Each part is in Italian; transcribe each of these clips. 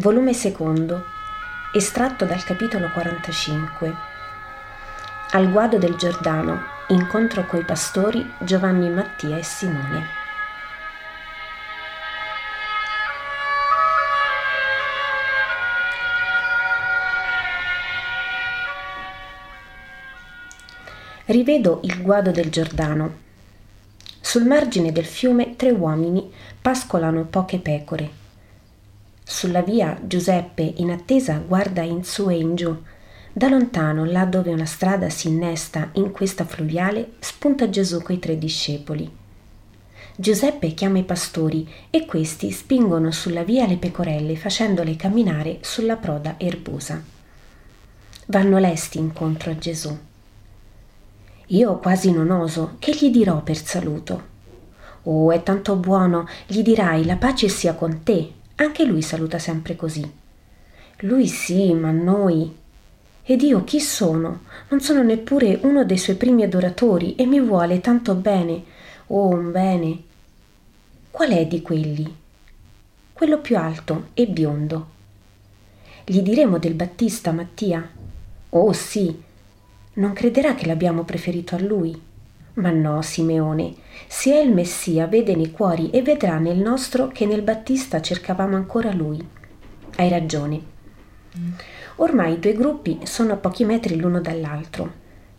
volume secondo, estratto dal capitolo 45. Al guado del Giordano, incontro coi pastori Giovanni, Mattia e Simone. Rivedo il guado del Giordano. Sul margine del fiume tre uomini pascolano poche pecore sulla via Giuseppe in attesa guarda in su e in giù. Da lontano, là dove una strada si innesta in questa fluviale, spunta Gesù coi tre discepoli. Giuseppe chiama i pastori e questi spingono sulla via le pecorelle facendole camminare sulla proda erbosa. Vanno lesti incontro a Gesù. Io quasi non oso, che gli dirò per saluto? Oh, è tanto buono, gli dirai la pace sia con te, anche lui saluta sempre così. Lui sì, ma noi. Ed io chi sono? Non sono neppure uno dei suoi primi adoratori e mi vuole tanto bene. Oh, un bene. Qual è di quelli? Quello più alto e biondo. Gli diremo del Battista, Mattia? Oh sì. Non crederà che l'abbiamo preferito a lui? Ma no, Simeone, se è il Messia, vede nei cuori e vedrà nel nostro che nel Battista cercavamo ancora lui. Hai ragione. Ormai i due gruppi sono a pochi metri l'uno dall'altro.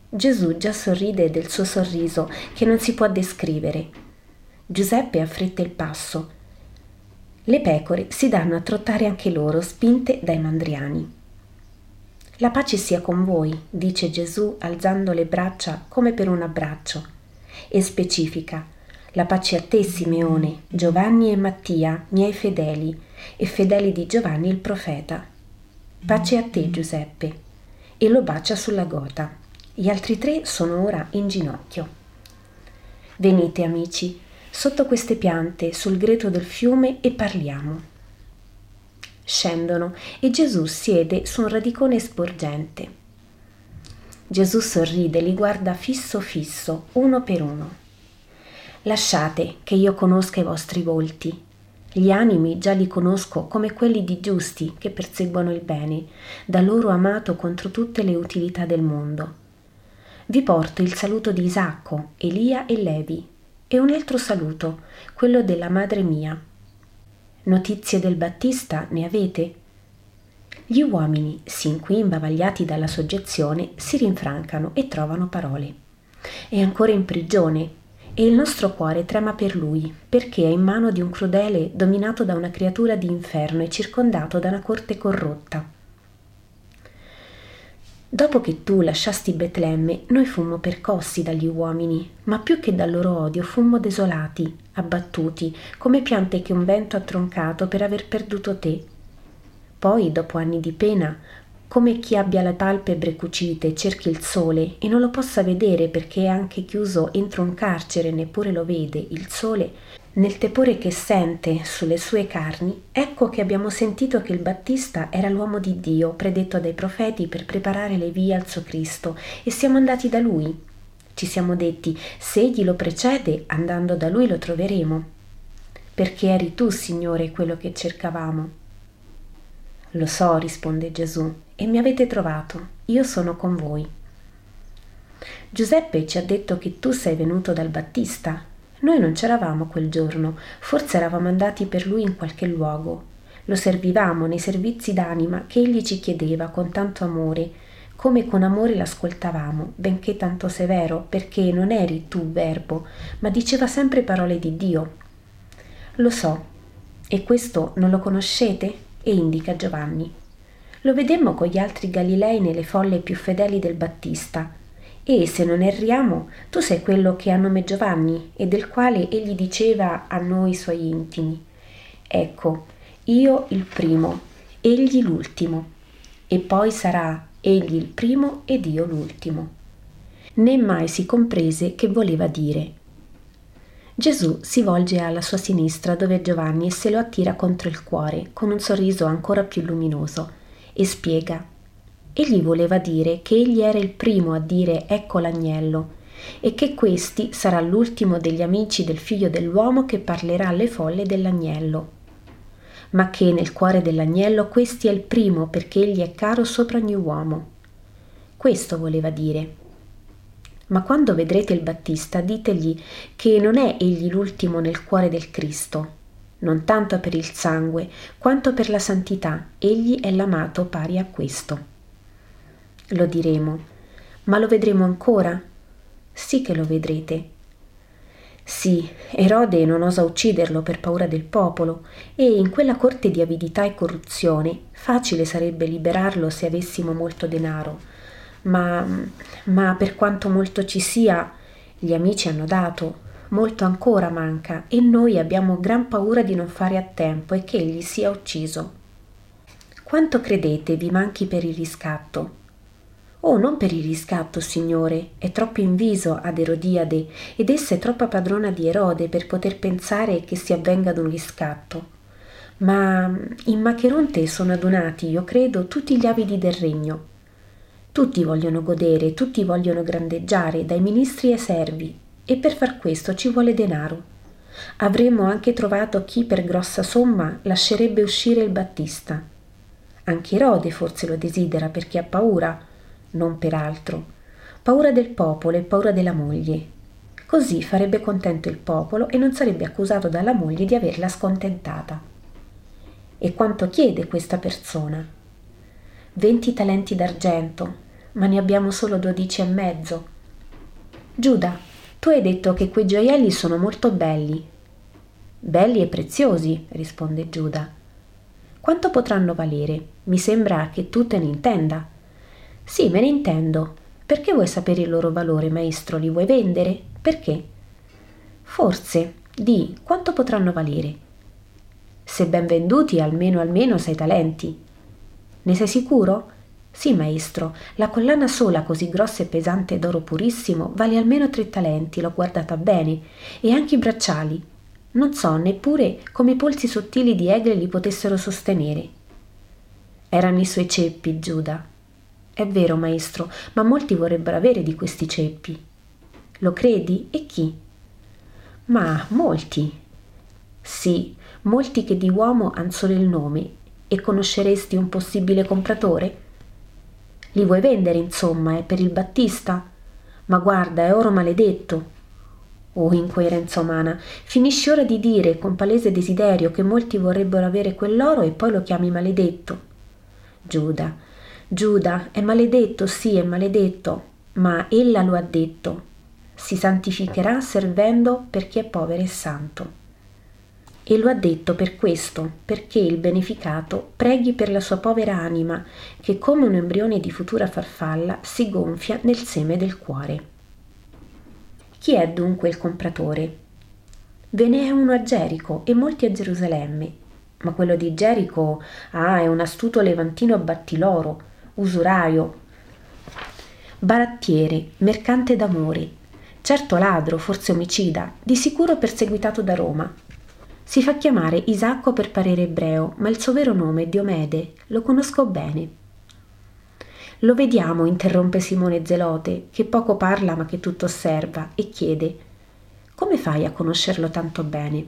Gesù già sorride del suo sorriso che non si può descrivere. Giuseppe affretta il passo. Le pecore si danno a trottare anche loro, spinte dai mandriani. La pace sia con voi, dice Gesù alzando le braccia come per un abbraccio, e specifica, la pace a te Simeone, Giovanni e Mattia, miei fedeli, e fedeli di Giovanni il profeta. Pace a te Giuseppe, e lo bacia sulla gota. Gli altri tre sono ora in ginocchio. Venite amici, sotto queste piante, sul greto del fiume e parliamo scendono e Gesù siede su un radicone sporgente. Gesù sorride, li guarda fisso fisso, uno per uno. Lasciate che io conosca i vostri volti. Gli animi già li conosco come quelli di giusti che perseguono il bene, da loro amato contro tutte le utilità del mondo. Vi porto il saluto di Isacco, Elia e Levi, e un altro saluto, quello della madre mia, Notizie del Battista ne avete? Gli uomini, sin qui imbavagliati dalla soggezione, si rinfrancano e trovano parole. È ancora in prigione e il nostro cuore trema per lui, perché è in mano di un crudele dominato da una creatura di inferno e circondato da una corte corrotta. Dopo che tu lasciasti Betlemme, noi fummo percossi dagli uomini, ma più che dal loro odio fummo desolati, abbattuti, come piante che un vento ha troncato per aver perduto te. Poi, dopo anni di pena, come chi abbia le palpebre cucite cerchi il sole e non lo possa vedere perché è anche chiuso entro un carcere e neppure lo vede il sole, nel tepore che sente sulle sue carni, ecco che abbiamo sentito che il Battista era l'uomo di Dio, predetto dai profeti per preparare le vie al suo Cristo, e siamo andati da lui. Ci siamo detti, se egli lo precede, andando da lui lo troveremo. Perché eri tu, Signore, quello che cercavamo. Lo so, risponde Gesù, e mi avete trovato, io sono con voi. Giuseppe ci ha detto che tu sei venuto dal Battista, noi non c'eravamo quel giorno, forse eravamo andati per lui in qualche luogo. Lo servivamo nei servizi d'anima che egli ci chiedeva con tanto amore, come con amore l'ascoltavamo, benché tanto severo, perché non eri tu verbo, ma diceva sempre parole di Dio. Lo so, e questo non lo conoscete? E indica Giovanni. Lo vedemmo con gli altri Galilei nelle folle più fedeli del Battista, e se non erriamo, tu sei quello che ha nome Giovanni e del quale egli diceva a noi suoi intimi. Ecco, io il primo, egli l'ultimo, e poi sarà egli il primo ed io l'ultimo. Né mai si comprese che voleva dire. Gesù si volge alla sua sinistra dove è Giovanni e se lo attira contro il cuore con un sorriso ancora più luminoso e spiega Egli voleva dire che egli era il primo a dire ecco l'agnello e che questi sarà l'ultimo degli amici del figlio dell'uomo che parlerà alle folle dell'agnello. ma che nel cuore dell'agnello questi è il primo perché egli è caro sopra ogni uomo. Questo voleva dire. Ma quando vedrete il Battista, ditegli che non è egli l'ultimo nel cuore del Cristo, non tanto per il sangue, quanto per la santità, egli è l'amato pari a questo. Lo diremo, ma lo vedremo ancora? Sì che lo vedrete. Sì, Erode non osa ucciderlo per paura del popolo, e in quella corte di avidità e corruzione facile sarebbe liberarlo se avessimo molto denaro. Ma, ma per quanto molto ci sia, gli amici hanno dato, molto ancora manca e noi abbiamo gran paura di non fare a tempo e che egli sia ucciso. Quanto credete vi manchi per il riscatto? Oh, non per il riscatto, signore, è troppo inviso ad Erodiade ed essa è troppa padrona di Erode per poter pensare che si avvenga ad un riscatto. Ma in Macheronte sono adunati, io credo, tutti gli avidi del regno. Tutti vogliono godere, tutti vogliono grandeggiare, dai ministri ai servi, e per far questo ci vuole denaro. Avremmo anche trovato chi per grossa somma lascerebbe uscire il Battista. Anche Erode forse lo desidera perché ha paura, non per altro. Paura del popolo e paura della moglie. Così farebbe contento il popolo e non sarebbe accusato dalla moglie di averla scontentata. E quanto chiede questa persona? Venti talenti d'argento, ma ne abbiamo solo dodici e mezzo. Giuda, tu hai detto che quei gioielli sono molto belli. Belli e preziosi, risponde Giuda. Quanto potranno valere? Mi sembra che tu te ne intenda. Sì, me ne intendo. Perché vuoi sapere il loro valore, maestro? Li vuoi vendere? Perché? Forse. Di, quanto potranno valere? Se ben venduti, almeno almeno sei talenti. Ne sei sicuro? Sì, maestro, la collana sola così grossa e pesante d'oro purissimo vale almeno tre talenti, l'ho guardata bene, e anche i bracciali. Non so neppure come i polsi sottili di Egle li potessero sostenere. Erano i suoi ceppi, Giuda. È vero, maestro, ma molti vorrebbero avere di questi ceppi. Lo credi? E chi? Ma molti. Sì, molti che di uomo han solo il nome. E conosceresti un possibile compratore? Li vuoi vendere, insomma, è per il Battista? Ma guarda, è oro maledetto. Oh, incoerenza umana, finisci ora di dire con palese desiderio che molti vorrebbero avere quell'oro e poi lo chiami maledetto. Giuda, Giuda, è maledetto, sì, è maledetto, ma ella lo ha detto. Si santificherà servendo per chi è povero e santo e lo ha detto per questo, perché il beneficato preghi per la sua povera anima, che come un embrione di futura farfalla si gonfia nel seme del cuore. Chi è dunque il compratore? Ve ne è uno a Gerico e molti a Gerusalemme, ma quello di Gerico, ah, è un astuto levantino battiloro, usuraio, barattiere, mercante d'amore, certo ladro, forse omicida, di sicuro perseguitato da Roma, si fa chiamare Isacco per parere ebreo, ma il suo vero nome è Diomede, lo conosco bene. Lo vediamo, interrompe Simone Zelote, che poco parla ma che tutto osserva, e chiede Come fai a conoscerlo tanto bene?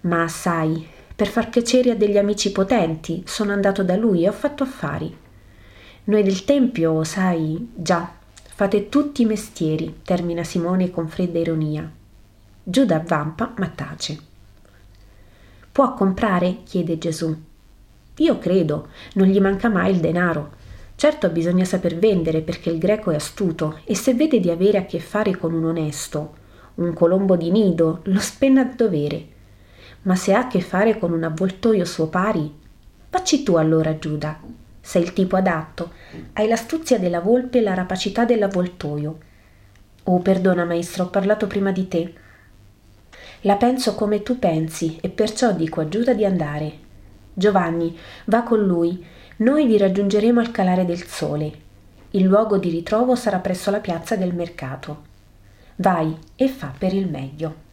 Ma sai, per far piacere a degli amici potenti, sono andato da lui e ho fatto affari. Noi del Tempio, sai, già, fate tutti i mestieri, termina Simone con fredda ironia. Giuda avvampa ma tace. Può comprare? chiede Gesù. Io credo, non gli manca mai il denaro. Certo bisogna saper vendere perché il greco è astuto e se vede di avere a che fare con un onesto, un colombo di nido, lo spenna a dovere. Ma se ha a che fare con un avvoltoio suo pari, facci tu allora, Giuda. Sei il tipo adatto, hai l'astuzia della volpe e la rapacità dell'avvoltoio. Oh, perdona, maestro, ho parlato prima di te. La penso come tu pensi e perciò dico a Giuda di andare. Giovanni, va con lui, noi vi raggiungeremo al calare del sole. Il luogo di ritrovo sarà presso la piazza del mercato. Vai e fa per il meglio.